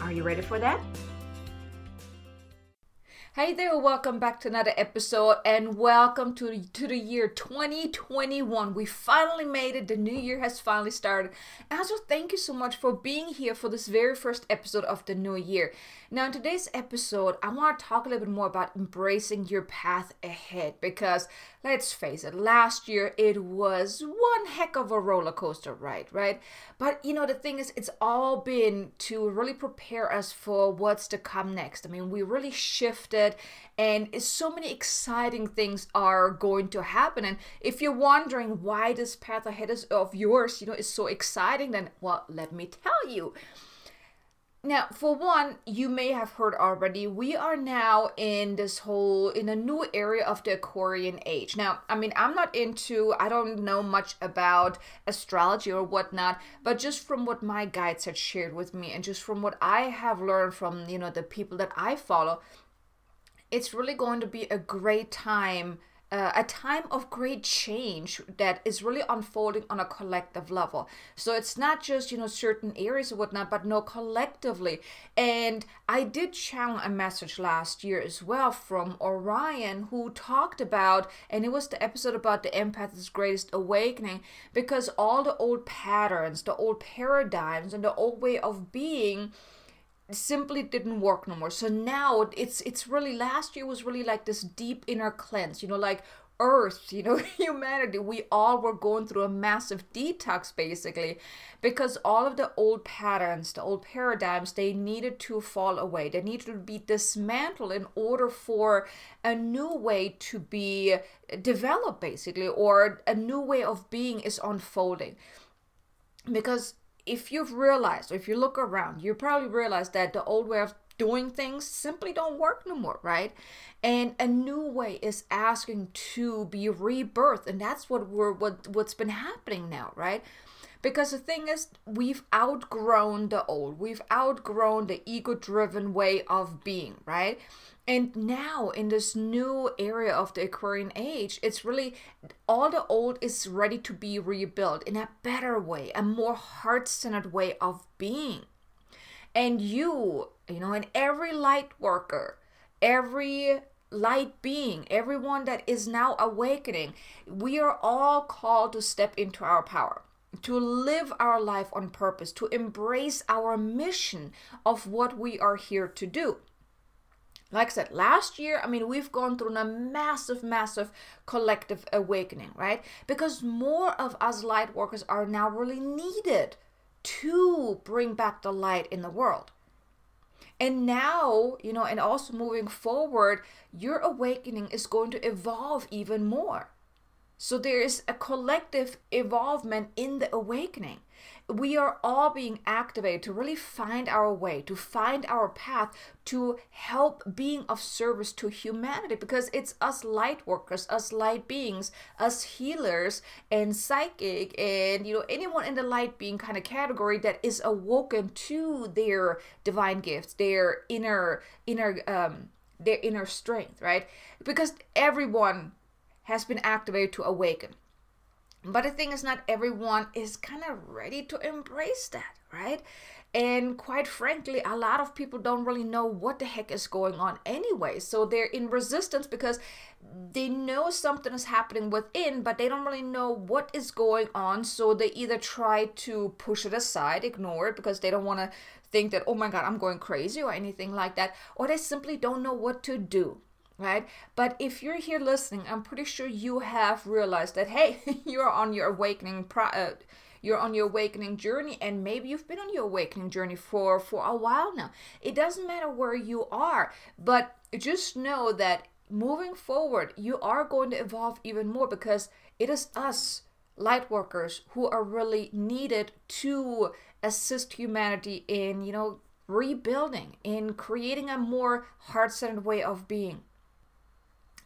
Are you ready for that? Hey there, welcome back to another episode and welcome to, to the year 2021. We finally made it. The new year has finally started. Also, thank you so much for being here for this very first episode of the new year. Now, in today's episode, I want to talk a little bit more about embracing your path ahead because let's face it, last year it was one heck of a roller coaster ride, right? But you know, the thing is, it's all been to really prepare us for what's to come next. I mean, we really shifted, and so many exciting things are going to happen. And if you're wondering why this path ahead is of yours, you know, is so exciting, then well, let me tell you. Now, for one, you may have heard already, we are now in this whole, in a new area of the Aquarian age. Now, I mean, I'm not into, I don't know much about astrology or whatnot, but just from what my guides had shared with me and just from what I have learned from, you know, the people that I follow, it's really going to be a great time uh, a time of great change that is really unfolding on a collective level. So it's not just, you know, certain areas or whatnot, but no, collectively. And I did channel a message last year as well from Orion who talked about, and it was the episode about the empath's greatest awakening, because all the old patterns, the old paradigms, and the old way of being simply didn't work no more. So now it's it's really last year was really like this deep inner cleanse, you know, like earth, you know, humanity, we all were going through a massive detox basically because all of the old patterns, the old paradigms, they needed to fall away. They needed to be dismantled in order for a new way to be developed basically or a new way of being is unfolding. Because if you've realized, or if you look around, you probably realize that the old way of doing things simply don't work no more, right? And a new way is asking to be rebirthed, and that's what we're what what's been happening now, right? Because the thing is, we've outgrown the old, we've outgrown the ego driven way of being, right? And now, in this new area of the Aquarian age, it's really all the old is ready to be rebuilt in a better way, a more heart centered way of being. And you, you know, and every light worker, every light being, everyone that is now awakening, we are all called to step into our power to live our life on purpose, to embrace our mission of what we are here to do like I said, last year, I mean, we've gone through a massive, massive collective awakening, right? Because more of us light workers are now really needed to bring back the light in the world. And now, you know, and also moving forward, your awakening is going to evolve even more. So there is a collective evolvement in the awakening we are all being activated to really find our way, to find our path, to help being of service to humanity because it's us light workers, us light beings, us healers and psychic and you know anyone in the light being kind of category that is awoken to their divine gifts, their inner inner um their inner strength, right? Because everyone has been activated to awaken but the thing is, not everyone is kind of ready to embrace that, right? And quite frankly, a lot of people don't really know what the heck is going on anyway. So they're in resistance because they know something is happening within, but they don't really know what is going on. So they either try to push it aside, ignore it because they don't want to think that, oh my God, I'm going crazy or anything like that, or they simply don't know what to do right? But if you're here listening, I'm pretty sure you have realized that hey, you're on your awakening pro- uh, you're on your awakening journey and maybe you've been on your awakening journey for for a while now. It doesn't matter where you are, but just know that moving forward, you are going to evolve even more because it is us light workers who are really needed to assist humanity in, you know, rebuilding, in creating a more heart-centered way of being.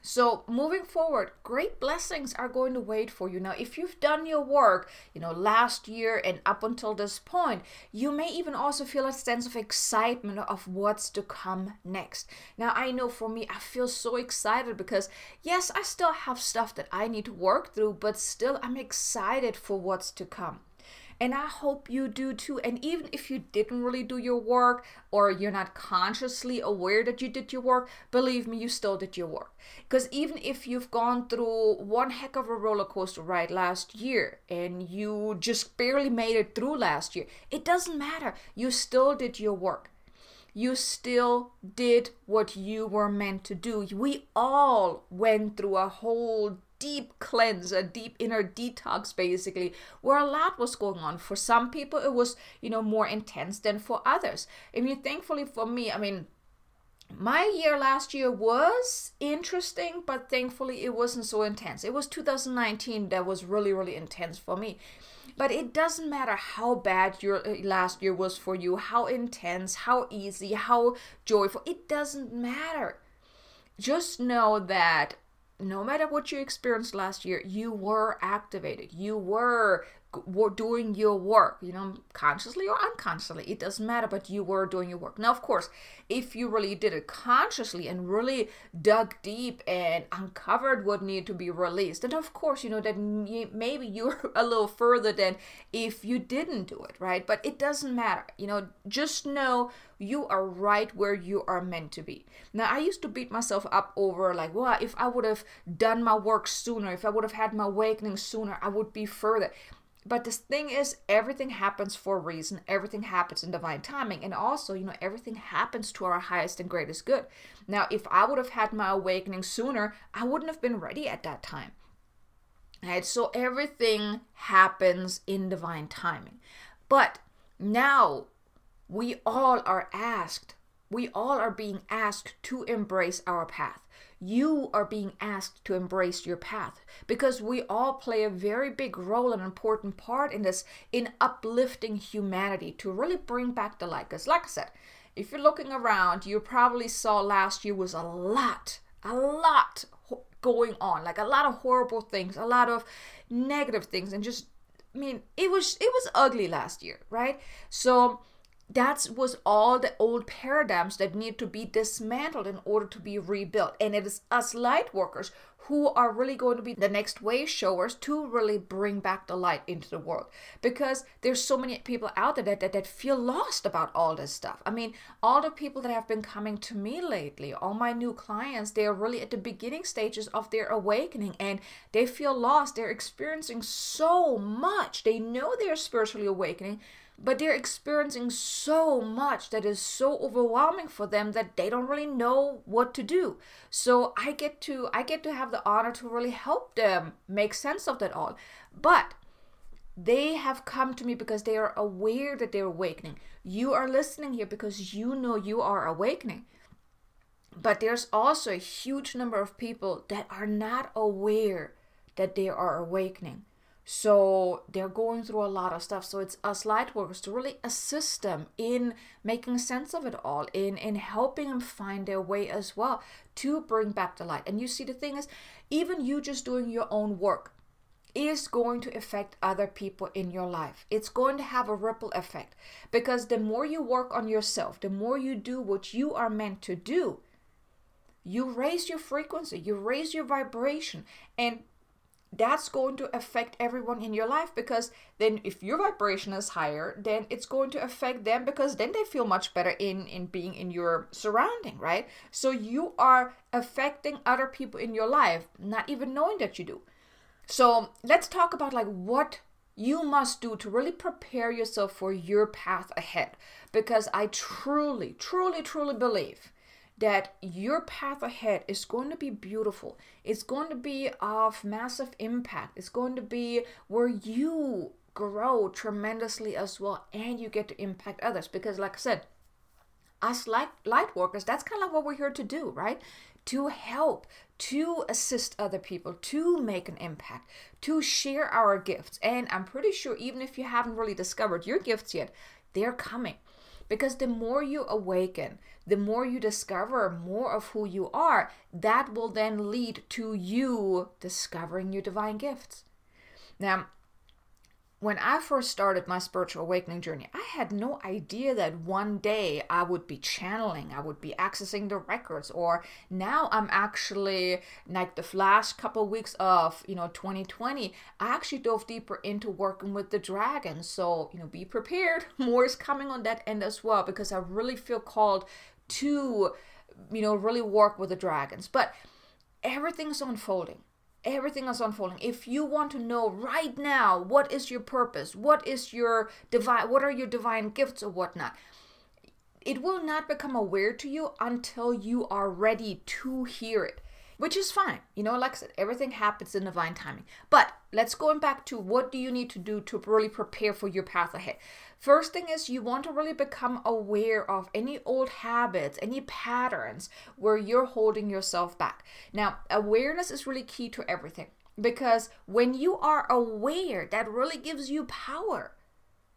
So, moving forward, great blessings are going to wait for you. Now, if you've done your work, you know, last year and up until this point, you may even also feel a sense of excitement of what's to come next. Now, I know for me, I feel so excited because, yes, I still have stuff that I need to work through, but still, I'm excited for what's to come. And I hope you do too. And even if you didn't really do your work or you're not consciously aware that you did your work, believe me, you still did your work. Because even if you've gone through one heck of a roller coaster ride last year and you just barely made it through last year, it doesn't matter. You still did your work you still did what you were meant to do. We all went through a whole deep cleanse, a deep inner detox, basically, where a lot was going on. For some people, it was, you know, more intense than for others. I mean, thankfully for me, I mean, my year last year was interesting, but thankfully it wasn't so intense. It was 2019 that was really, really intense for me. But it doesn't matter how bad your uh, last year was for you, how intense, how easy, how joyful, it doesn't matter. Just know that no matter what you experienced last year, you were activated. You were were doing your work, you know, consciously or unconsciously. It doesn't matter, but you were doing your work. Now, of course, if you really did it consciously and really dug deep and uncovered what needed to be released, then of course, you know, that maybe you're a little further than if you didn't do it, right? But it doesn't matter. You know, just know you are right where you are meant to be. Now, I used to beat myself up over like, well, if I would have done my work sooner, if I would have had my awakening sooner, I would be further. But the thing is, everything happens for a reason. Everything happens in divine timing. And also, you know, everything happens to our highest and greatest good. Now, if I would have had my awakening sooner, I wouldn't have been ready at that time. Right? So everything happens in divine timing. But now we all are asked, we all are being asked to embrace our path you are being asked to embrace your path because we all play a very big role and important part in this in uplifting humanity to really bring back the light because like i said if you're looking around you probably saw last year was a lot a lot going on like a lot of horrible things a lot of negative things and just i mean it was it was ugly last year right? So that was all the old paradigms that need to be dismantled in order to be rebuilt. And it is us light workers who are really going to be the next way showers to really bring back the light into the world. Because there's so many people out there that, that, that feel lost about all this stuff. I mean all the people that have been coming to me lately all my new clients they are really at the beginning stages of their awakening and they feel lost. They're experiencing so much. They know they're spiritually awakening but they're experiencing so much that is so overwhelming for them that they don't really know what to do. So i get to i get to have the honor to really help them make sense of that all. But they have come to me because they are aware that they're awakening. You are listening here because you know you are awakening. But there's also a huge number of people that are not aware that they are awakening so they're going through a lot of stuff. So it's us light workers to really assist them in making sense of it all, in in helping them find their way as well to bring back the light. And you see, the thing is, even you just doing your own work is going to affect other people in your life. It's going to have a ripple effect because the more you work on yourself, the more you do what you are meant to do, you raise your frequency, you raise your vibration, and that's going to affect everyone in your life because then if your vibration is higher then it's going to affect them because then they feel much better in in being in your surrounding right? So you are affecting other people in your life not even knowing that you do. So let's talk about like what you must do to really prepare yourself for your path ahead because i truly truly truly believe that your path ahead is going to be beautiful. It's going to be of massive impact. It's going to be where you grow tremendously as well and you get to impact others because like I said, us light, light workers, that's kind of like what we're here to do, right? To help, to assist other people, to make an impact, to share our gifts. And I'm pretty sure, even if you haven't really discovered your gifts yet, they're coming. Because the more you awaken, the more you discover more of who you are, that will then lead to you discovering your divine gifts. Now, when I first started my spiritual awakening journey, I had no idea that one day I would be channeling, I would be accessing the records, or now I'm actually like the last couple of weeks of you know 2020, I actually dove deeper into working with the dragons. So you know, be prepared. More is coming on that end as well because I really feel called to you know really work with the dragons. But everything's unfolding everything is unfolding if you want to know right now what is your purpose what is your divine what are your divine gifts or whatnot it will not become aware to you until you are ready to hear it which is fine. You know, like I said, everything happens in divine timing. But let's go back to what do you need to do to really prepare for your path ahead. First thing is you want to really become aware of any old habits, any patterns where you're holding yourself back. Now, awareness is really key to everything because when you are aware, that really gives you power.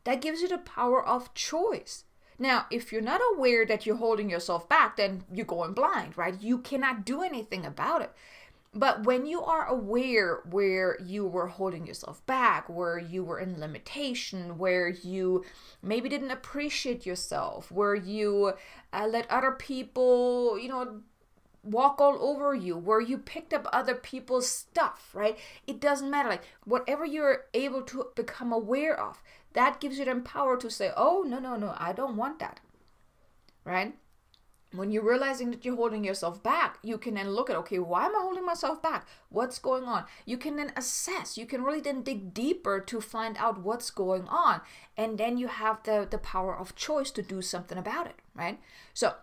That gives you the power of choice. Now, if you're not aware that you're holding yourself back, then you're going blind, right? You cannot do anything about it. But when you are aware where you were holding yourself back, where you were in limitation, where you maybe didn't appreciate yourself, where you uh, let other people, you know, walk all over you, where you picked up other people's stuff, right? It doesn't matter. Like, whatever you're able to become aware of, that gives you the power to say, oh, no, no, no, I don't want that. Right? When you're realizing that you're holding yourself back, you can then look at, okay, why am I holding myself back? What's going on? You can then assess. You can really then dig deeper to find out what's going on. And then you have the, the power of choice to do something about it, right? So,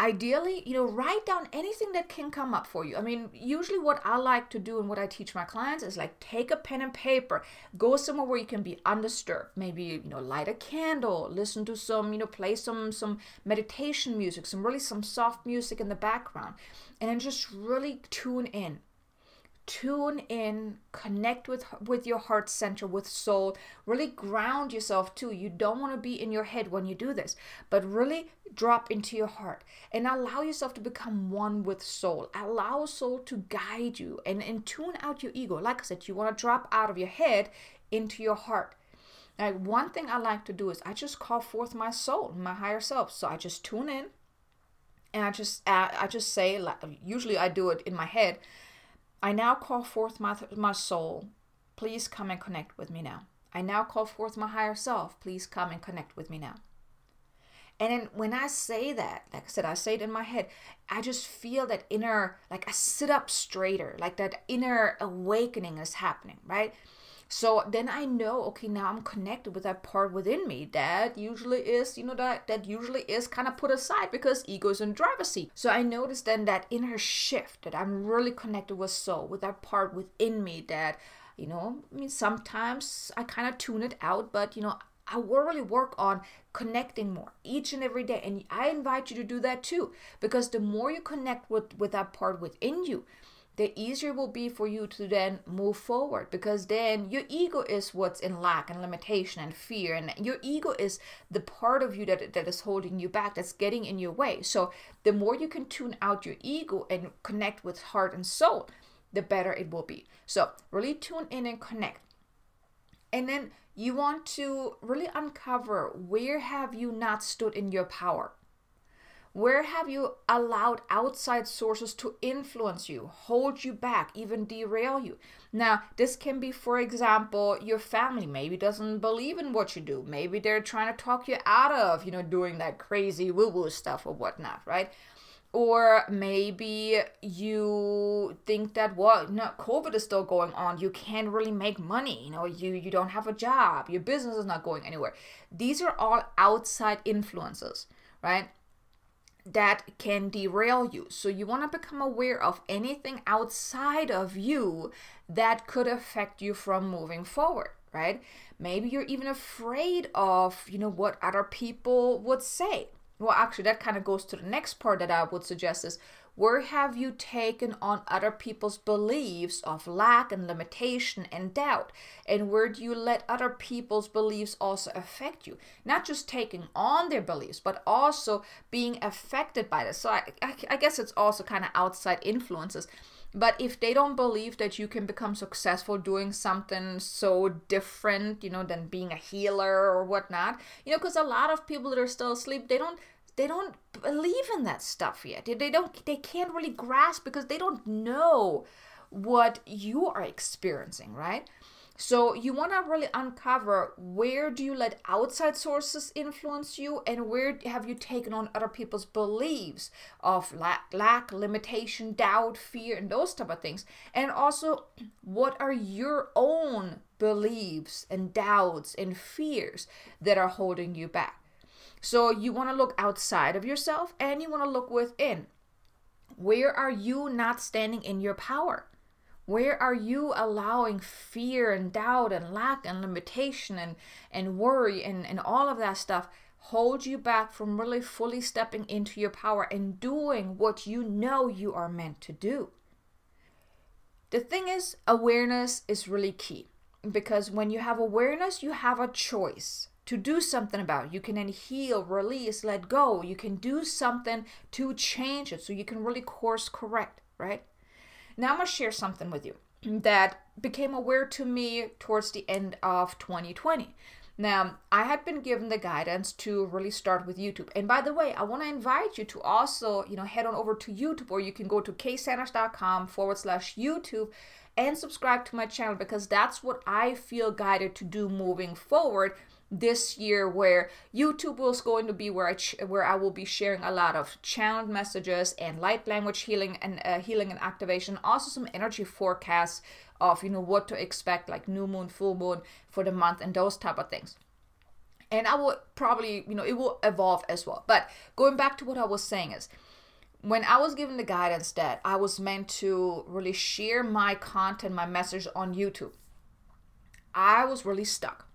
ideally, you know, write down anything that can come up for you. I mean, usually what I like to do and what I teach my clients is like take a pen and paper, go somewhere where you can be undisturbed. Maybe, you know, light a candle, listen to some, you know, play some some meditation music, some really some soft music in the background, and then just really tune in tune in connect with with your heart center with soul. Really ground yourself too. You don't want to be in your head when you do this but really drop into your heart and allow yourself to become one with soul. Allow soul to guide you and and tune out your ego. Like i said you want to drop out of your head into your heart. Now one thing i like to do is i just call forth my soul my higher self. So i just tune in and i just i just say like usually i do it in my head I now call forth my, my soul. Please come and connect with me now. I now call forth my higher self. Please come and connect with me now. And then when I say that, like I said, I say it in my head, I just feel that inner, like I sit up straighter, like that inner awakening is happening, right? So then I know, okay, now I'm connected with that part within me that usually is, you know, that that usually is kind of put aside because ego's in driver's seat. So I noticed then that inner shift that I'm really connected with soul, with that part within me that, you know, I mean sometimes I kind of tune it out, but you know, I will really work on connecting more each and every day. And I invite you to do that too. Because the more you connect with, with that part within you, the easier it will be for you to then move forward because then your ego is what's in lack and limitation and fear and your ego is the part of you that, that is holding you back that's getting in your way. So the more you can tune out your ego and connect with heart and soul the better it will be. So really tune in and connect. And then you want to really uncover where have you not stood in your power where have you allowed outside sources to influence you, hold you back, even derail you? Now, this can be, for example, your family maybe doesn't believe in what you do. Maybe they're trying to talk you out of, you know, doing that crazy woo woo stuff or whatnot, right? Or maybe you think that well, no, COVID is still going on. You can't really make money. You know, you you don't have a job. Your business is not going anywhere. These are all outside influences, right? That can derail you. So you want to become aware of anything outside of you that could affect you from moving forward, right? Maybe you're even afraid of, you know, what other people would say. Well, actually, that kind of goes to the next part that I would suggest is where have you taken on other people's beliefs of lack and limitation and doubt? And where do you let other people's beliefs also affect you? Not just taking on their beliefs, but also being affected by this. So I, I, I guess it's also kind of outside influences. But if they don't believe that you can become successful doing something so different, you know, than being a healer or whatnot, you know, because a lot of people that are still asleep, they don't they don't believe in that stuff yet. They don't they can't really grasp because they don't know what you are experiencing, right? So you want to really uncover where do you let outside sources influence you and where have you taken on other people's beliefs of lack, lack limitation, doubt, fear and those type of things. And also what are your own beliefs and doubts and fears that are holding you back? So you want to look outside of yourself and you want to look within. Where are you not standing in your power? Where are you allowing fear and doubt and lack and limitation and, and worry and, and all of that stuff hold you back from really fully stepping into your power and doing what you know you are meant to do? The thing is, awareness is really key because when you have awareness, you have a choice to do something about. You can then heal, release, let go. You can do something to change it so you can really course correct, right? Now I'm going to share something with you that became aware to me towards the end of 2020. Now, I had been given the guidance to really start with YouTube. And by the way, I want to invite you to also, you know, head on over to YouTube or you can go to ksanders.com forward slash YouTube and subscribe to my channel because that's what I feel guided to do moving forward this year where YouTube is going to be where I ch- where I will be sharing a lot of channeled messages and light language healing and uh, healing and activation. Also some energy forecasts of you know what to expect like new moon full moon for the month and those type of things. And I will probably you know it will evolve as well. But going back to what I was saying is when I was given the guidance that I was meant to really share my content my message on YouTube I was really stuck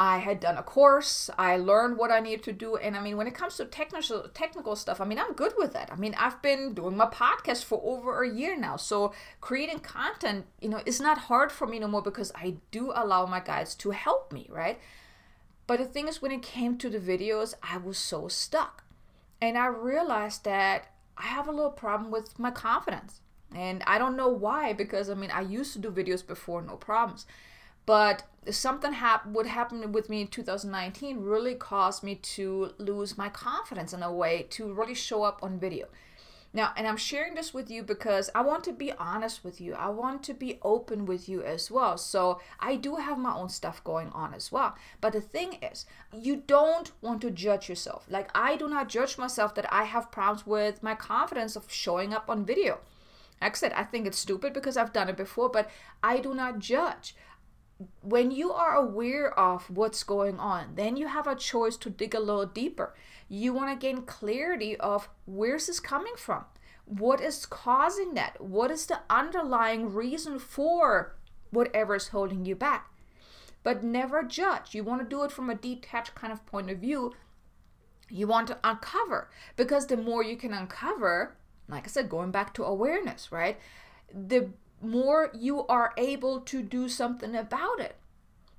I had done a course. I learned what I needed to do. And I mean, when it comes to technical technical stuff, I mean, I'm good with that. I mean, I've been doing my podcast for over a year now. So creating content, you know, is not hard for me no more because I do allow my guides to help me, right? But the thing is, when it came to the videos, I was so stuck. And I realized that I have a little problem with my confidence. And I don't know why, because I mean, I used to do videos before, no problems. But something hap- would happen with me in 2019 really caused me to lose my confidence in a way to really show up on video. Now, and I'm sharing this with you because I want to be honest with you. I want to be open with you as well. So, I do have my own stuff going on as well. But the thing is, you don't want to judge yourself. Like, I do not judge myself that I have problems with my confidence of showing up on video. Like I said, I think it's stupid because I've done it before, but I do not judge when you are aware of what's going on, then you have a choice to dig a little deeper. You want to gain clarity of where's this coming from? What is causing that? What is the underlying reason for whatever is holding you back? But never judge. You want to do it from a detached kind of point of view. You want to uncover because the more you can uncover, like I said, going back to awareness, right? The more you are able to do something about it.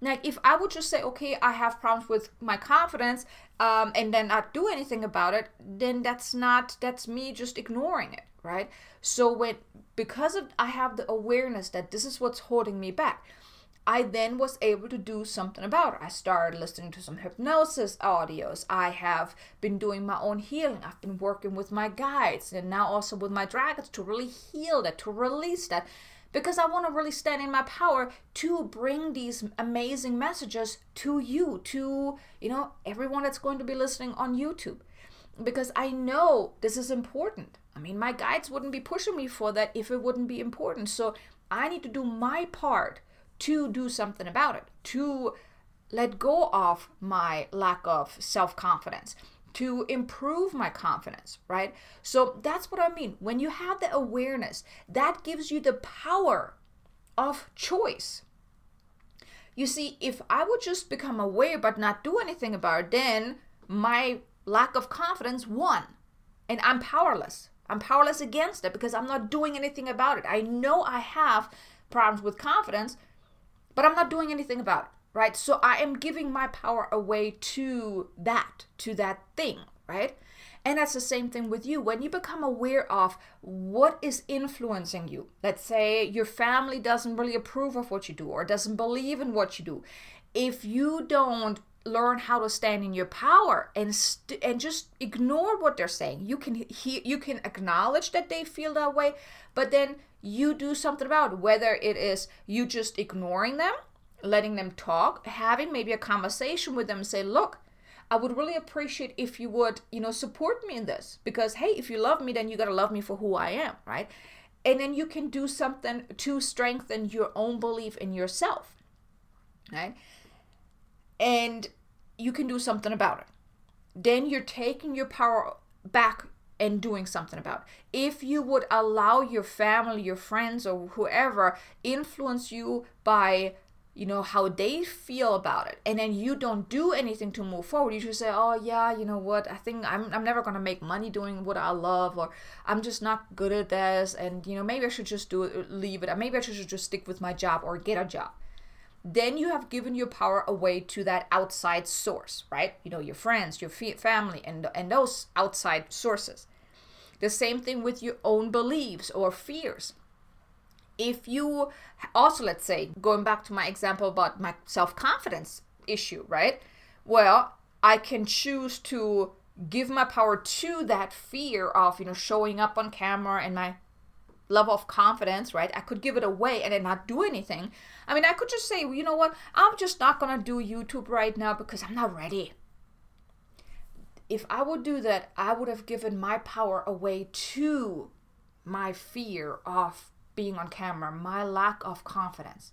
Like if I would just say, okay, I have problems with my confidence, um, and then not do anything about it, then that's not that's me just ignoring it, right? So when because of I have the awareness that this is what's holding me back, I then was able to do something about it. I started listening to some hypnosis audios. I have been doing my own healing. I've been working with my guides and now also with my dragons to really heal that, to release that because I want to really stand in my power to bring these amazing messages to you, to, you know, everyone that's going to be listening on YouTube. Because I know this is important. I mean, my guides wouldn't be pushing me for that if it wouldn't be important. So I need to do my part to do something about it, to let go of my lack of self confidence, to improve my confidence, right? So that's what I mean. When you have the awareness, that gives you the power of choice. You see, if I would just become aware but not do anything about it, then my lack of confidence won. And I'm powerless. I'm powerless against it because I'm not doing anything about it. I know I have problems with confidence, but I'm not doing anything about it, right? So I am giving my power away to that, to that thing, right? And that's the same thing with you. When you become aware of what is influencing you, let's say your family doesn't really approve of what you do or doesn't believe in what you do, if you don't learn how to stand in your power and st- and just ignore what they're saying, you can he- you can acknowledge that they feel that way, but then you do something about it, whether it is you just ignoring them, letting them talk, having maybe a conversation with them, say, look I would really appreciate if you would, you know, support me in this because hey, if you love me, then you got to love me for who I am, right? And then you can do something to strengthen your own belief in yourself, right? And you can do something about it. Then you're taking your power back and doing something about it. If you would allow your family, your friends, or whoever influence you by you know how they feel about it and then you don't do anything to move forward you just say oh yeah you know what i think i'm, I'm never gonna make money doing what i love or i'm just not good at this and you know maybe i should just do it leave it maybe i should just stick with my job or get a job then you have given your power away to that outside source right? You know your friends your family and and those outside sources. The same thing with your own beliefs or fears. If you also let's say going back to my example about my self-confidence issue right? Well i can choose to give my power to that fear of you know showing up on camera and my level of confidence right i could give it away and then not do anything i mean i could just say you know what i'm just not gonna do youtube right now because i'm not ready if i would do that i would have given my power away to my fear of being on camera, my lack of confidence.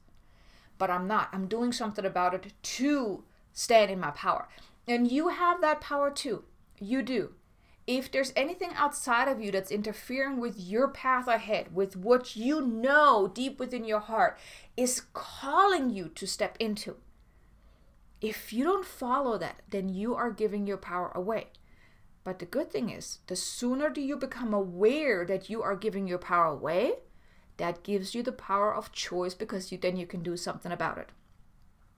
But I'm not. I'm doing something about it to stand in my power. And you have that power too. You do. If there's anything outside of you that's interfering with your path ahead, with what you know deep within your heart is calling you to step into, if you don't follow that, then you are giving your power away. But the good thing is, the sooner do you become aware that you are giving your power away, that gives you the power of choice because you, then you can do something about it.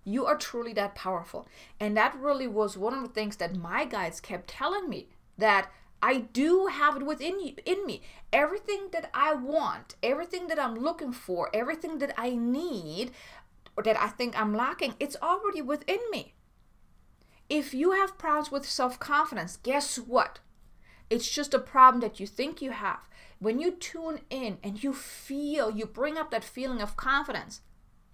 You are truly that powerful. And that really was one of the things that my guides kept telling me that I do have it within you, in me. Everything that I want, everything that I'm looking for, everything that I need or that I think I'm lacking, it's already within me. If you have problems with self-confidence, guess what? It's just a problem that you think you have when you tune in and you feel, you bring up that feeling of confidence,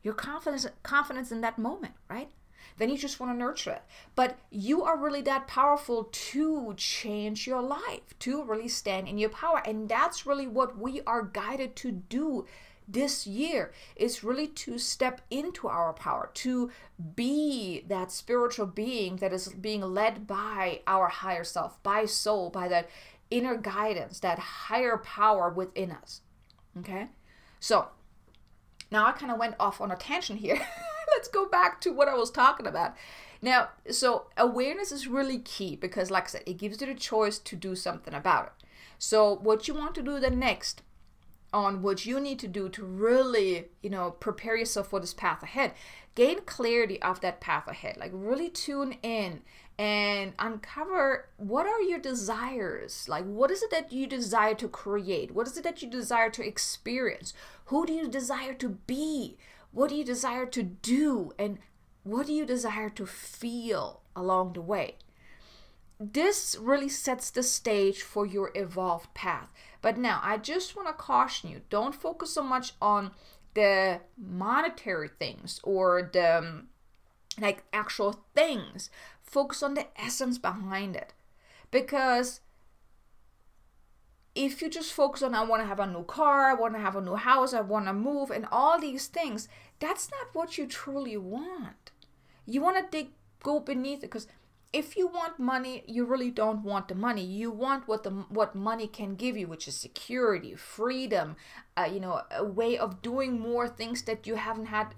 your confidence, confidence in that moment, right? Then you just want to nurture it. But you are really that powerful to change your life, to really stand in your power. And that's really what we are guided to do this year is really to step into our power, to be that spiritual being that is being led by our higher self, by soul, by that inner guidance, that higher power within us. Okay? So, now I kind of went off on a tangent here. Let's go back to what I was talking about. Now, so awareness is really key because, like I said, it gives you the choice to do something about it. So, what you want to do the next on what you need to do to really, you know, prepare yourself for this path ahead, gain clarity of that path ahead. Like, really tune in and uncover what are your desires like what is it that you desire to create what is it that you desire to experience who do you desire to be what do you desire to do and what do you desire to feel along the way? This really sets the stage for your evolved path. But now i just want to caution you don't focus so much on the monetary things or the um, like actual things. Focus on the essence behind it. Because if you just focus on, I want to have a new car, I want to have a new house, I want to move, and all these things, that's not what you truly want. You want to dig, go beneath it because if you want money, you really don't want the money. You want what the what money can give you, which is security, freedom, uh, you know, a way of doing more things that you haven't had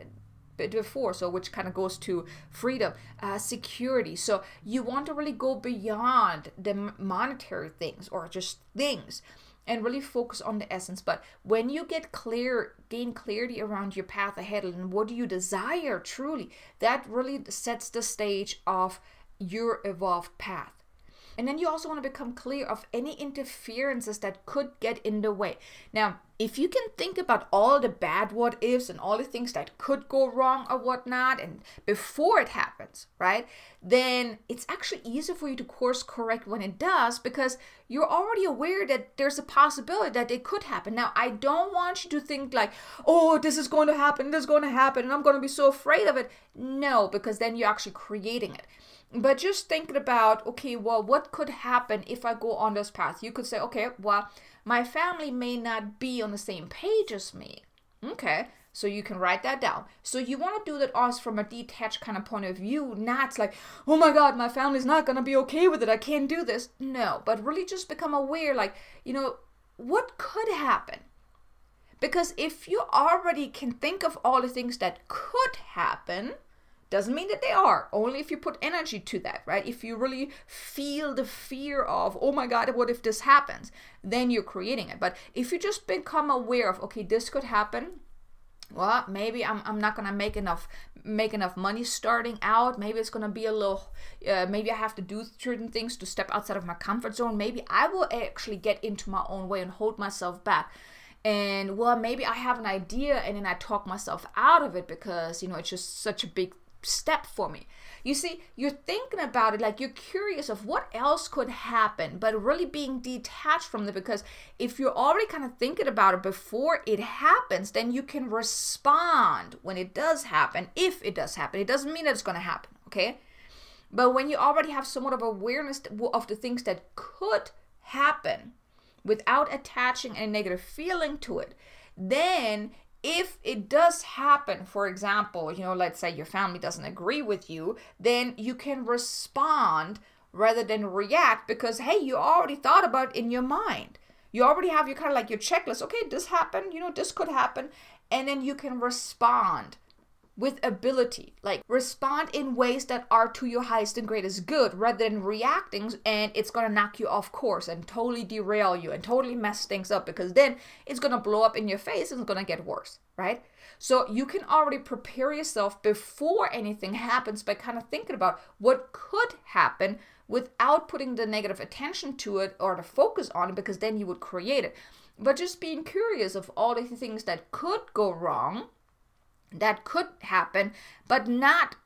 before so which kind of goes to freedom uh, security. So you want to really go beyond the monetary things or just things and really focus on the essence. But when you get clear gain clarity around your path ahead and what do you desire truly that really sets the stage of your evolved path and then you also want to become clear of any interferences that could get in the way. Now, if you can think about all the bad what ifs and all the things that could go wrong or whatnot, and before it happens, right, then it's actually easier for you to course correct when it does because you're already aware that there's a possibility that it could happen. Now, I don't want you to think like, oh, this is going to happen, this is going to happen, and I'm going to be so afraid of it. No, because then you're actually creating it but just thinking about okay well what could happen if i go on this path you could say okay well my family may not be on the same page as me. Okay so you can write that down. So you want to do that also from a detached kind of point of view not like oh my god my family's not going to be okay with it i can't do this. No but really just become aware like you know what could happen? Because if you already can think of all the things that could happen doesn't mean that they are, only if you put energy to that, right? If you really feel the fear of, oh my God, what if this happens? Then you're creating it. But if you just become aware of, okay, this could happen, well maybe i'm, I'm not gonna make enough make enough money starting out maybe it's gonna be a little uh, maybe i have to do certain things to step outside of my comfort zone maybe i will actually get into my own way and hold myself back and well maybe i have an idea and then i talk myself out of it because you know it's just such a big step for me. You see, you're thinking about it like you're curious of what else could happen, but really being detached from it because if you're already kind of thinking about it before it happens, then you can respond when it does happen, if it does happen. It doesn't mean that it's going to happen, okay? But when you already have somewhat of awareness of the things that could happen without attaching any negative feeling to it, then if it does happen, for example, you know, let's say your family doesn't agree with you, then you can respond rather than react because, hey, you already thought about it in your mind. You already have your kind of like your checklist. Okay, this happened, you know, this could happen. And then you can respond with ability. Like respond in ways that are to your highest and greatest good rather than reacting and it's gonna knock you off course and totally derail you and totally mess things up because then it's gonna blow up in your face and it's gonna get worse, right? So you can already prepare yourself before anything happens by kind of thinking about what could happen without putting the negative attention to it or the focus on it because then you would create it. But just being curious of all the things that could go wrong that could happen, but not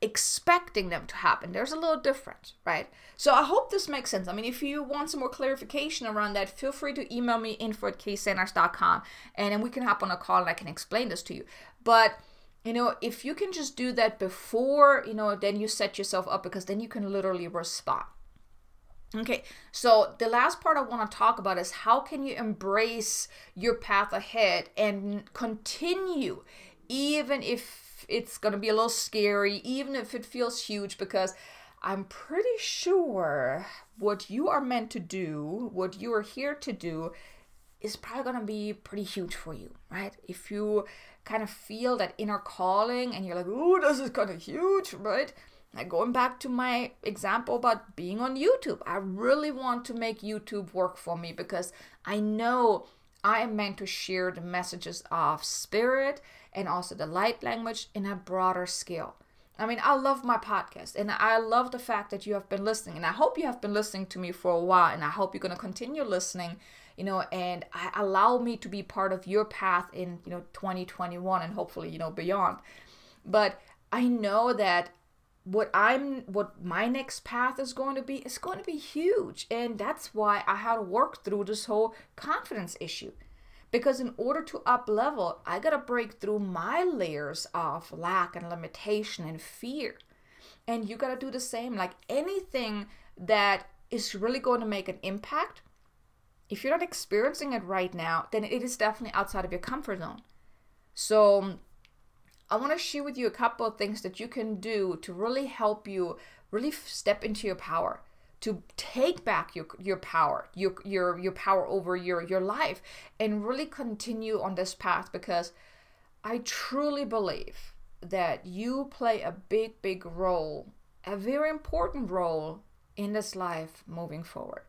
expecting them to happen. There's a little difference, right? So I hope this makes sense. I mean, if you want some more clarification around that, feel free to email me info at ksanders.com and then we can hop on a call and I can explain this to you. But you know, if you can just do that before, you know, then you set yourself up because then you can literally respond. Okay, so the last part I want to talk about is how can you embrace your path ahead and continue even if it's to be a little scary, even if it feels huge, because I'm pretty sure what you are meant to do, what you are here to do, is probably to be pretty huge for you, right? If you kind of feel that inner calling and you're like, oh, this is kind of huge, right? Like going back to my example about being on YouTube, I really want to make YouTube work for me because I know I am meant to share the messages of spirit and also the light language in a broader scale. I mean, I love my podcast and I love the fact that you have been listening. And I hope you have been listening to me for a while and I hope you're going to continue listening, you know, and I, allow me to be part of your path in, you know, 2021 and hopefully, you know, beyond. But I know that what I'm what my next path is going to be is going to be huge and that's why I had to work through this whole confidence issue because in order to up level I got to break through my layers of lack and limitation and fear. And you got to do the same. Like anything that is really going to make an impact if you're not experiencing it right now then it is definitely outside of your comfort zone. So I want to share with you a couple of things that you can do to really help you really step into your power to take back your your power your your your power over your your life and really continue on this path because i truly believe that you play a big big role a very important role in this life moving forward.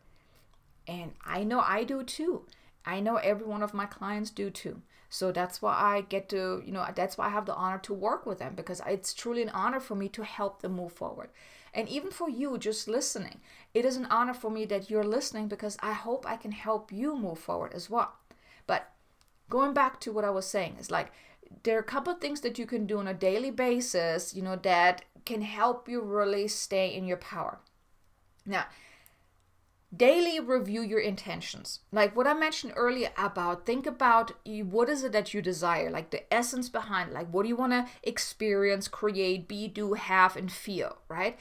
And i know i do too. I know every one of my clients do too. So that's why I get to, you know, that's why I have the honor to work with them because it's truly an honor for me to help them move forward. And even for you just listening, it is an honor for me that you're listening because I hope I can help you move forward as well. But going back to what I was saying is like there are a couple things that you can do on a daily basis, you know, that can help you really stay in your power. Now, daily review your intentions like what i mentioned earlier about think about what is it that you desire like the essence behind like what do you want to experience create be do have and feel right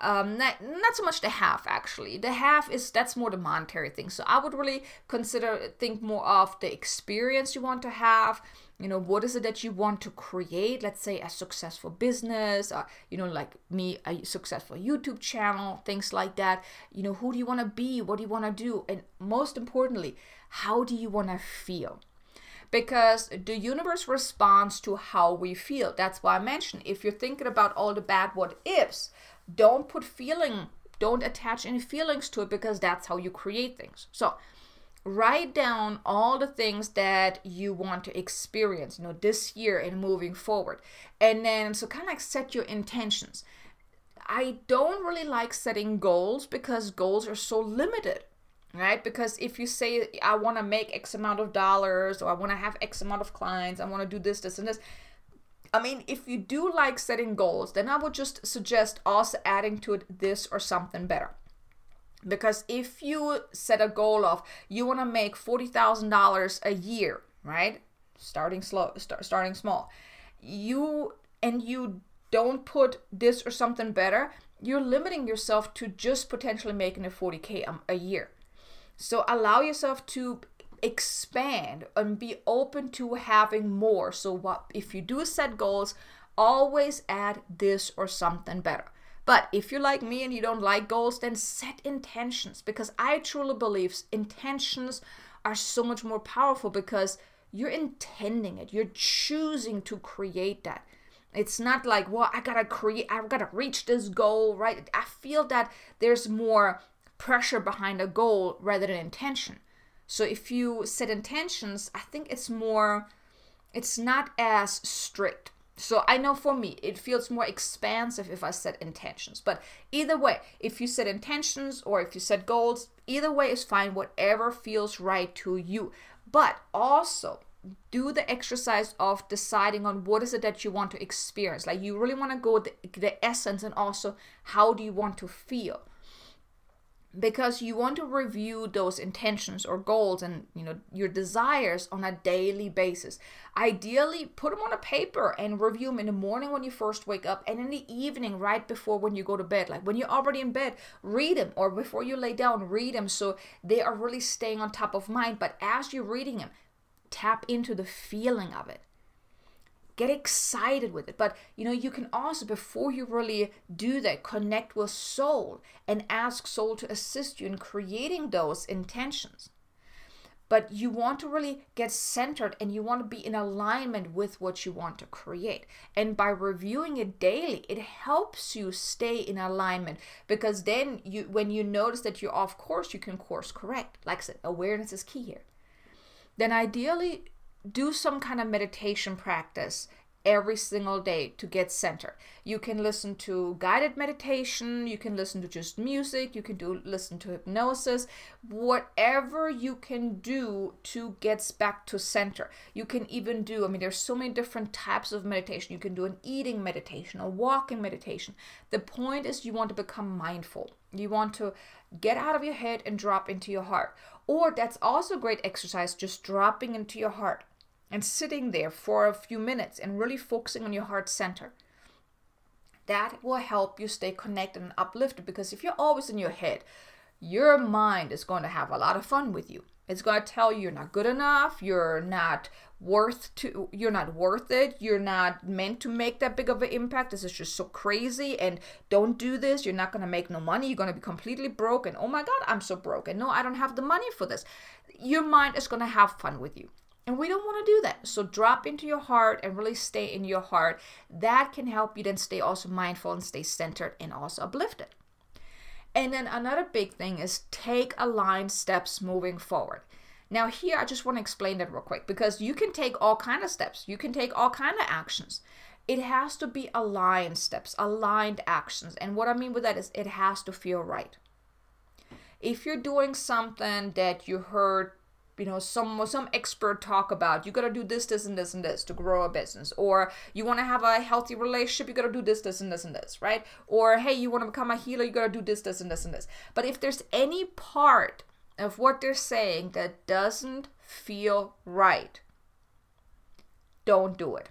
um, not, not so much the half actually. The half is that's more the monetary thing. So i would really consider think more of the experience you want to have. You know what is it that you want to create? Let's say a successful business or you know like me a successful youtube channel things like that. You know who do you want to be? What do you want to do? And most importantly how do you want to feel? Because the universe responds to how we feel. That's why i mentioned if you're thinking about all the bad what ifs don't put feeling mm. don't attach any feelings to it because that's how you create things. So write down all the things that you want to experience you know this year and moving forward. And then so kind of like set your intentions. I don't really like setting goals because goals are so limited right? Because if you say i want to make x amount of dollars or i want to have x amount of clients i want to do this this and this I mean, if you do like setting goals, then I would just suggest also adding to it this or something better because if you set a goal of you want to make $40,000 a year, right? Starting slow, start, starting small. You and you don't put this or something better, you're limiting yourself to just potentially making a 40k a, a year. So allow yourself to expand and be open to having more. So what if you do set goals, always add this or something better. But if you're like me and you don't like goals, then set intentions because I truly believe intentions are so much more powerful because you're intending it, you're choosing to create that. It's not like, well, I gotta create, I gotta reach this goal, right? I feel that there's more pressure behind a goal rather than intention. So if you set intentions, I think it's more, it's not as strict. So I know for me, it feels more expansive if I set intentions. But either way, if you set intentions or if you set goals, either way is fine, whatever feels right to you. But also, do the exercise of deciding on what is it that you want to experience. Like you really want to go the, the essence and also how do you want to feel because you want to review those intentions or goals and you know your desires on a daily basis. Ideally put them on a paper and review them in the morning when you first wake up and in the evening right before when you go to bed. Like when you're already in bed read them or before you lay down read them so they are really staying on top of mind. But as you're reading them tap into the feeling of it get excited with it but you know you can also before you really do that connect with soul and ask soul to assist you in creating those intentions but you want to really get centered and you want to be in alignment with what you want to create. And by reviewing it daily, it helps you stay in alignment because then you when you notice that you're off course, you can course correct. Like I said, awareness is key here. Then ideally do some kind of meditation practice every single day to get centered. You can listen to guided meditation, you can listen to just music, you can do listen to hypnosis, whatever you can do to get back to center. You can even do, I mean there's so many different types of meditation. You can do an eating meditation, a walking meditation. The point is you want to become mindful. You want to get out of your head and drop into your heart. Or that's also great exercise just dropping into your heart and sitting there for a few minutes and really focusing on your heart center. That will help you stay connected and uplifted because if you're always in your head, your mind is going to have a lot of fun with you. It's going to tell you you're not good enough, you're not worth to you're not worth it you're not meant to make that big of an impact this is just so crazy and don't do this you're not going to make no money you're going to be completely broken oh my god i'm so broken no i don't have the money for this your mind is going to have fun with you and we don't want to do that so drop into your heart and really stay in your heart that can help you then stay also mindful and stay centered and also uplifted and then another big thing is take aligned steps moving forward now here I just want to explain that real quick because you can take all kind of steps. You can take all kind of actions. It has to be aligned steps, aligned actions. And what I mean with that is it has to feel right. If you're doing something that you heard you know some some expert talk about you got to do this this and this and this to grow a business. Or you want to have a healthy relationship you got to do this this and this and this right? Or hey you want to become a healer you got to do this this and this and this. But if there's any part of what they're saying that doesn't feel right, don't do it.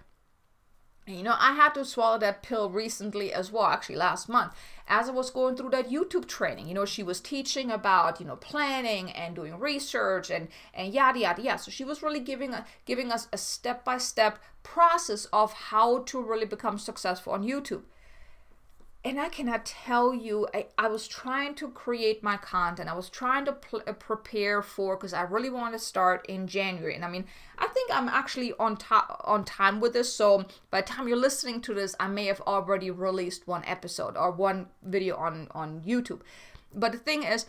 you know, I had to swallow that pill recently as well, actually last month, as I was going through that YouTube training. You know, she was teaching about, you know, planning and doing research and and yada yada yada. So she was really giving a, giving us a step-by-step process of how to really become successful on YouTube and I cannot tell you, I, I was trying to create my content. I was trying to pl- uh, prepare for because I really want to start in January. And I mean, I think I'm actually on top on time with this. So by the time you're listening to this, I may have already released one episode or one video on on YouTube. But the thing is,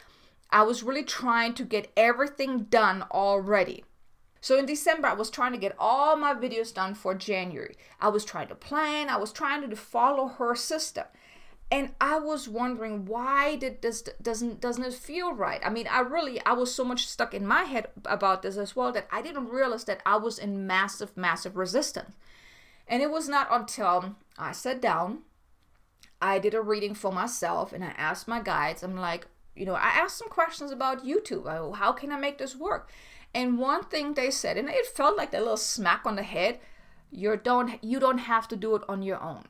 I was really trying to get everything done already. So in December, I was trying to get all my videos done for January. I was trying to plan, I was trying to follow her system and i was wondering why did this doesn't doesn't it feel right? I mean i really i was so much stuck in my head about this as well that i didn't realize that i was in massive massive resistance. And it was not until i sat down i did a reading for myself and i asked my guides i'm like you know i asked some questions about youtube. How can i make this work? And one thing they said and it felt like a little smack on the head you don't you don't have to do it on your own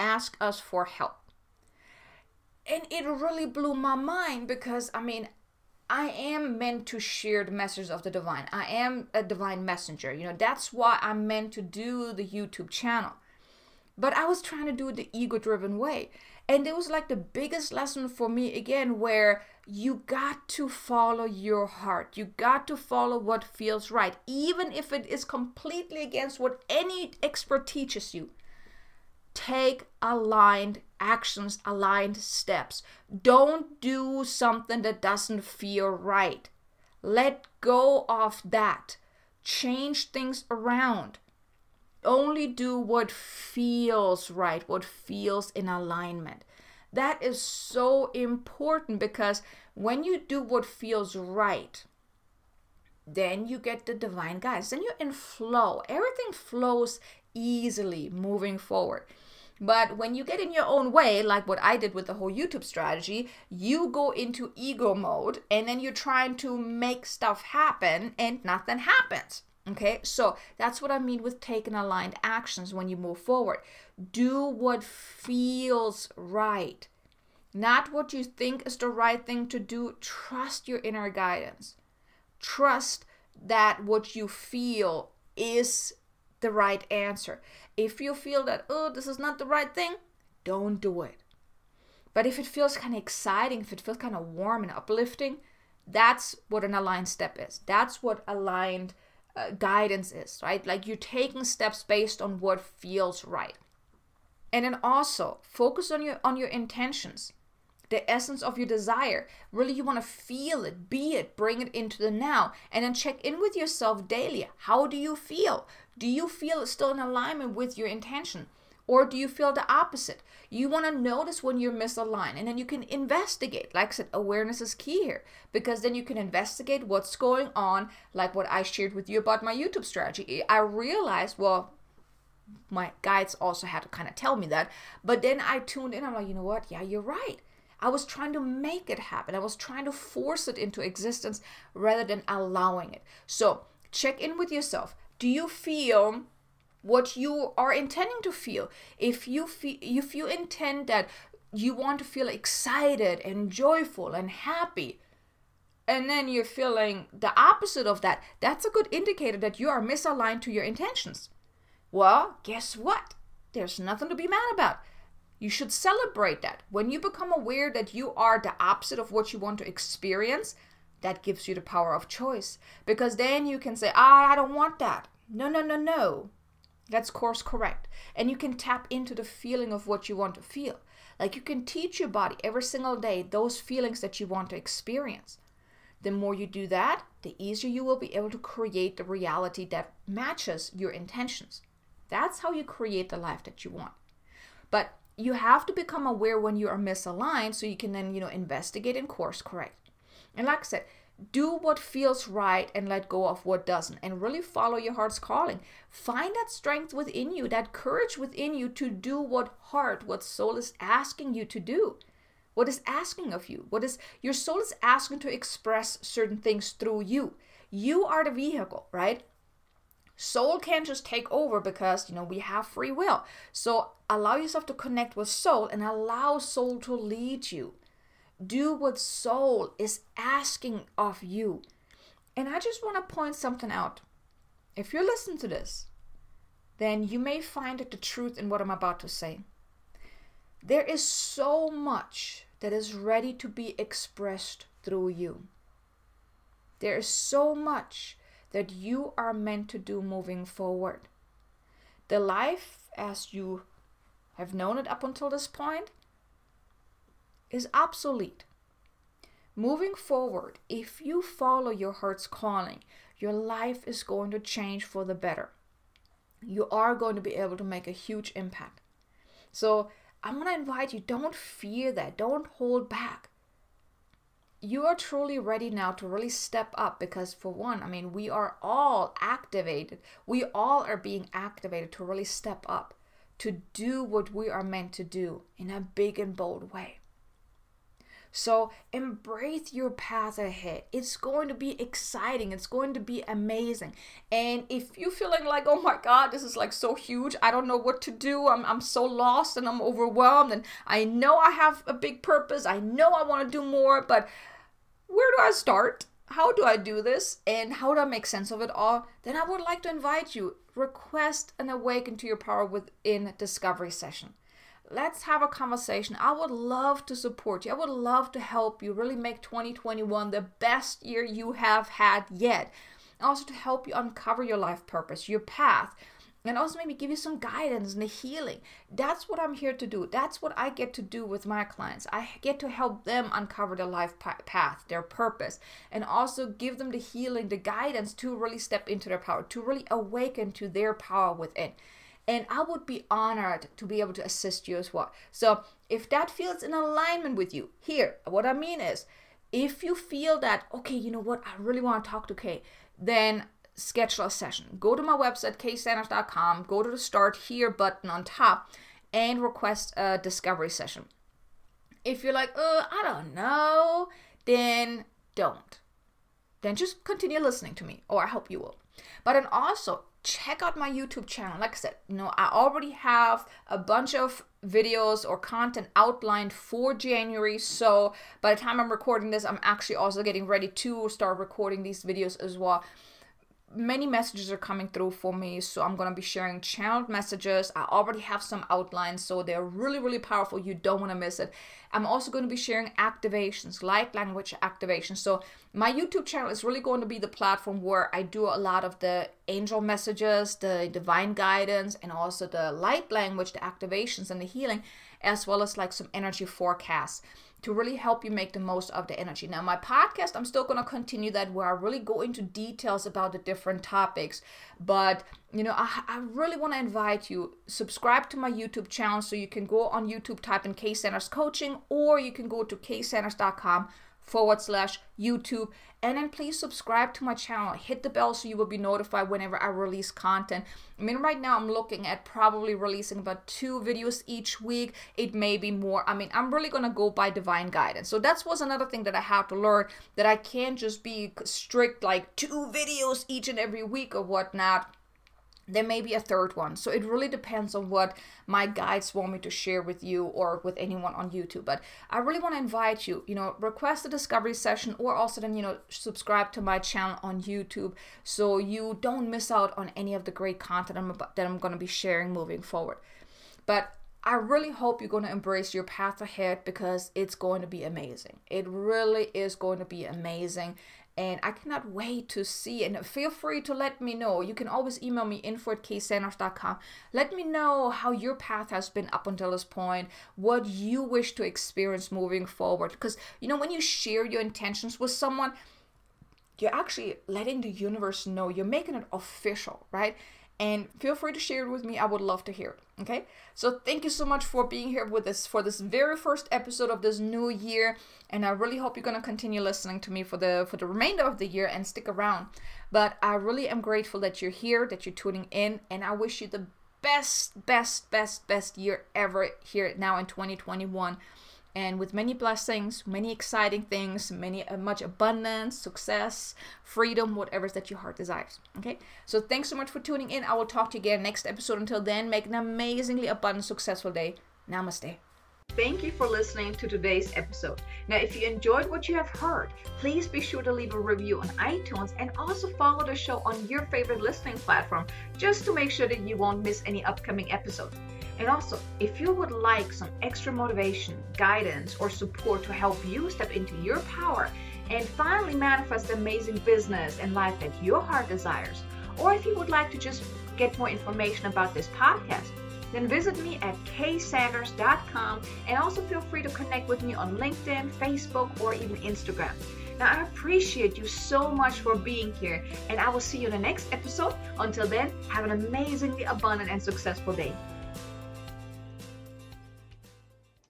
ask us for help. And it really blew my mind because, I mean, I am meant to share the message of the divine. I am a divine messenger. You know, that's why I'm meant to do the YouTube channel. But I was trying to do it the ego driven way. And it was like the biggest lesson for me again, where you got to follow your heart. You got to follow what feels right, even if it is completely against what any expert teaches you take aligned actions, aligned steps. Don't do something that doesn't feel right. Let go of that. Change things around. Only do what feels right, what feels in alignment. That is so important because when you do what feels right, then you get the divine guidance. Then you're in flow. Everything flows easily moving forward. But when you get in your own way, like what I did with the whole YouTube strategy, you go into ego mode and then you're trying to make stuff happen and nothing happens. Okay, so that's what I mean with taking aligned actions when you move forward. Do what feels right, not what you think is the right thing to do. Trust your inner guidance. Trust that what you feel is the right answer. If you feel that, oh, this is not the right thing, don't do it. But if it feels kind of exciting, if it feels kind of warm and uplifting, that's what an aligned step is. That's what aligned uh, guidance is, right? Like you're taking steps based on what feels right. And then also focus on your on your intentions the essence of your desire. Really, you want to feel it, be it, bring it into the now, and then check in with yourself daily. How do you feel? Do you feel it's still in alignment with your intention? Or do you feel the opposite? You want to notice when you're misaligned and then you can investigate. Like I said, awareness is key here because then you can investigate what's going on, like what I shared with you about my YouTube strategy. I realized, well, my guides also had to kind of tell me that. But then I tuned in. I'm like, you know what? Yeah, you're right. I was trying to make it happen. I was trying to force it into existence rather than allowing it. So check in with yourself. Do you feel what you are intending to feel? If you feel if you intend that you want to feel excited and joyful and happy, and then you're feeling the opposite of that, that's a good indicator that you are misaligned to your intentions. Well, guess what? There's nothing to be mad about. You should celebrate that. When you become aware that you are the opposite of what you want to experience, that gives you the power of choice. Because then you can say, ah, I don't want that. No, no, no, no. That's course correct. And you can tap into the feeling of what you want to feel. Like you can teach your body every single day those feelings that you want to experience. The more you do that, the easier you will be able to create the reality that matches your intentions. That's how you create the life that you want. But you have to become aware when you are misaligned so you can then, you know, investigate and course correct. And like I said, do what feels right and let go of what doesn't and really follow your heart's calling. Find that strength within you that courage within you to do what heart what soul is asking you to do. What is asking of you. What is your soul is asking to express certain things through you. You are the vehicle right? Soul can't just take over because you know we have free will. So allow yourself to connect with soul and allow soul to lead you do what soul is asking of you and i just want to point something out if you listen to this then you may find the truth in what i'm about to say there is so much that is ready to be expressed through you. There is so much that you are meant to do moving forward. The life as you have known it up until this point is obsolete. Moving forward, if you follow your heart's calling, your life is going to change for the better. You are going to be able to make a huge impact. So, I'm going to invite you don't fear that, don't hold back. You are truly ready now to really step up because, for one, I mean, we are all activated. We all are being activated to really step up, to do what we are meant to do in a big and bold way. So embrace your path ahead. It's going to be exciting. It's going to be amazing. And if you're feeling like, oh my God, this is like so huge, I don't know what to do. I'm, I'm so lost and I'm overwhelmed. And I know I have a big purpose. I know I want to do more, but where do I start? How do I do this? And how do I make sense of it all? Then I would like to invite you request an awaken to your power within discovery session let's have a conversation. I would love to support you. I would love to help you really make 2021 the best year you have had yet. Also, to help you uncover your life purpose, your path, and also maybe give you some guidance and the healing. That's what I'm here to do. That's what I get to do with my clients. I get to help them uncover their life path, their purpose, and also give them the healing, the guidance to really step into their power, to really awaken to their power within and I would be honored to be able to assist you as well. So, if that feels in alignment with you, here, what I mean is, if you feel that, okay, you know what, I really want to talk to Kay, then schedule a session. Go to my website, kaysanders.com, go to the start here button on top, and request a discovery session. If you're like, oh, I don't know, then don't. Then just continue listening to me, or I hope you will. But then also, check out my YouTube channel. Like I said, you know, I already have a bunch of videos or content outlined for January. So by the time I'm recording this, I'm actually also getting ready to start recording these videos as well many messages are coming through for me so i'm going to be sharing channeled messages. I already have some outlines so they're really really powerful. You don't want to miss it. I'm also going to be sharing activations light language activations. So my youtube channel is really going to be the platform where i do a lot of the angel messages the divine guidance and also the light language the activations and the healing as well as like some energy forecasts to really help you make the most of the energy. Now, my podcast, I'm still going to continue that where I really go into details about the different topics. But, you know, I, I really want to invite you, subscribe to my YouTube channel so you can go on YouTube, type in Kay Sanders Coaching, or you can go to kaysanders.com forward slash YouTube. And then please subscribe to my channel. Hit the bell so you will be notified whenever I release content. I mean, right now I'm looking at probably releasing about two videos each week. It may be more. I mean, I'm really going to go by divine guidance. So that was another thing that I have to learn that I can't just be strict like two videos each and every week or whatnot there may be a third one. So it really depends on what my guides want me to share with you or with anyone on YouTube. But I really want to invite you, you know, request a discovery session or also then, you know, subscribe to my channel on YouTube so you don't miss out on any of the great content I'm about, that I'm going to be sharing moving forward. But I really hope you're going to embrace your path ahead because it's going to be amazing. It really is going to be amazing and I cannot wait to see. And feel free to let me know. You can always email me info at ksanders.com. Let me know how your path has been up until this point, what you wish to experience moving forward. Because, you know, when you share your intentions with someone, you're actually letting the universe know, you're making it official, right? And feel free to share it with me. I would love to hear it. Okay? So thank you so much for being here with us for this very first episode of this new year. And I really hope you're gonna continue listening to me for the for the remainder of the year and stick around. But I really am grateful that you're here, that you're tuning in, and I wish you the best, best, best, best year ever here now in 2021 and with many blessings, many exciting things, many uh, much abundance, success, freedom, whatever that your heart desires. Okay, so thanks so much for tuning in. I will talk to you again next episode. Until then, make an amazingly abundant, successful day. Namaste. Thank you for listening to today's episode. Now, if you enjoyed what you have heard, please be sure to leave a review on iTunes and also follow the show on your favorite listening platform just to make sure that you won't miss any upcoming episodes. And also, if you would like some extra motivation, guidance, or support to help you step into your power and finally manifest the amazing business and life that your heart desires, or if you would like to just get more information about this podcast, then visit me at ksanders.com and also feel free to connect with me on LinkedIn, Facebook, or even Instagram. Now, I appreciate you so much for being here, and I will see you in the next episode. Until then, have an amazingly abundant and successful day.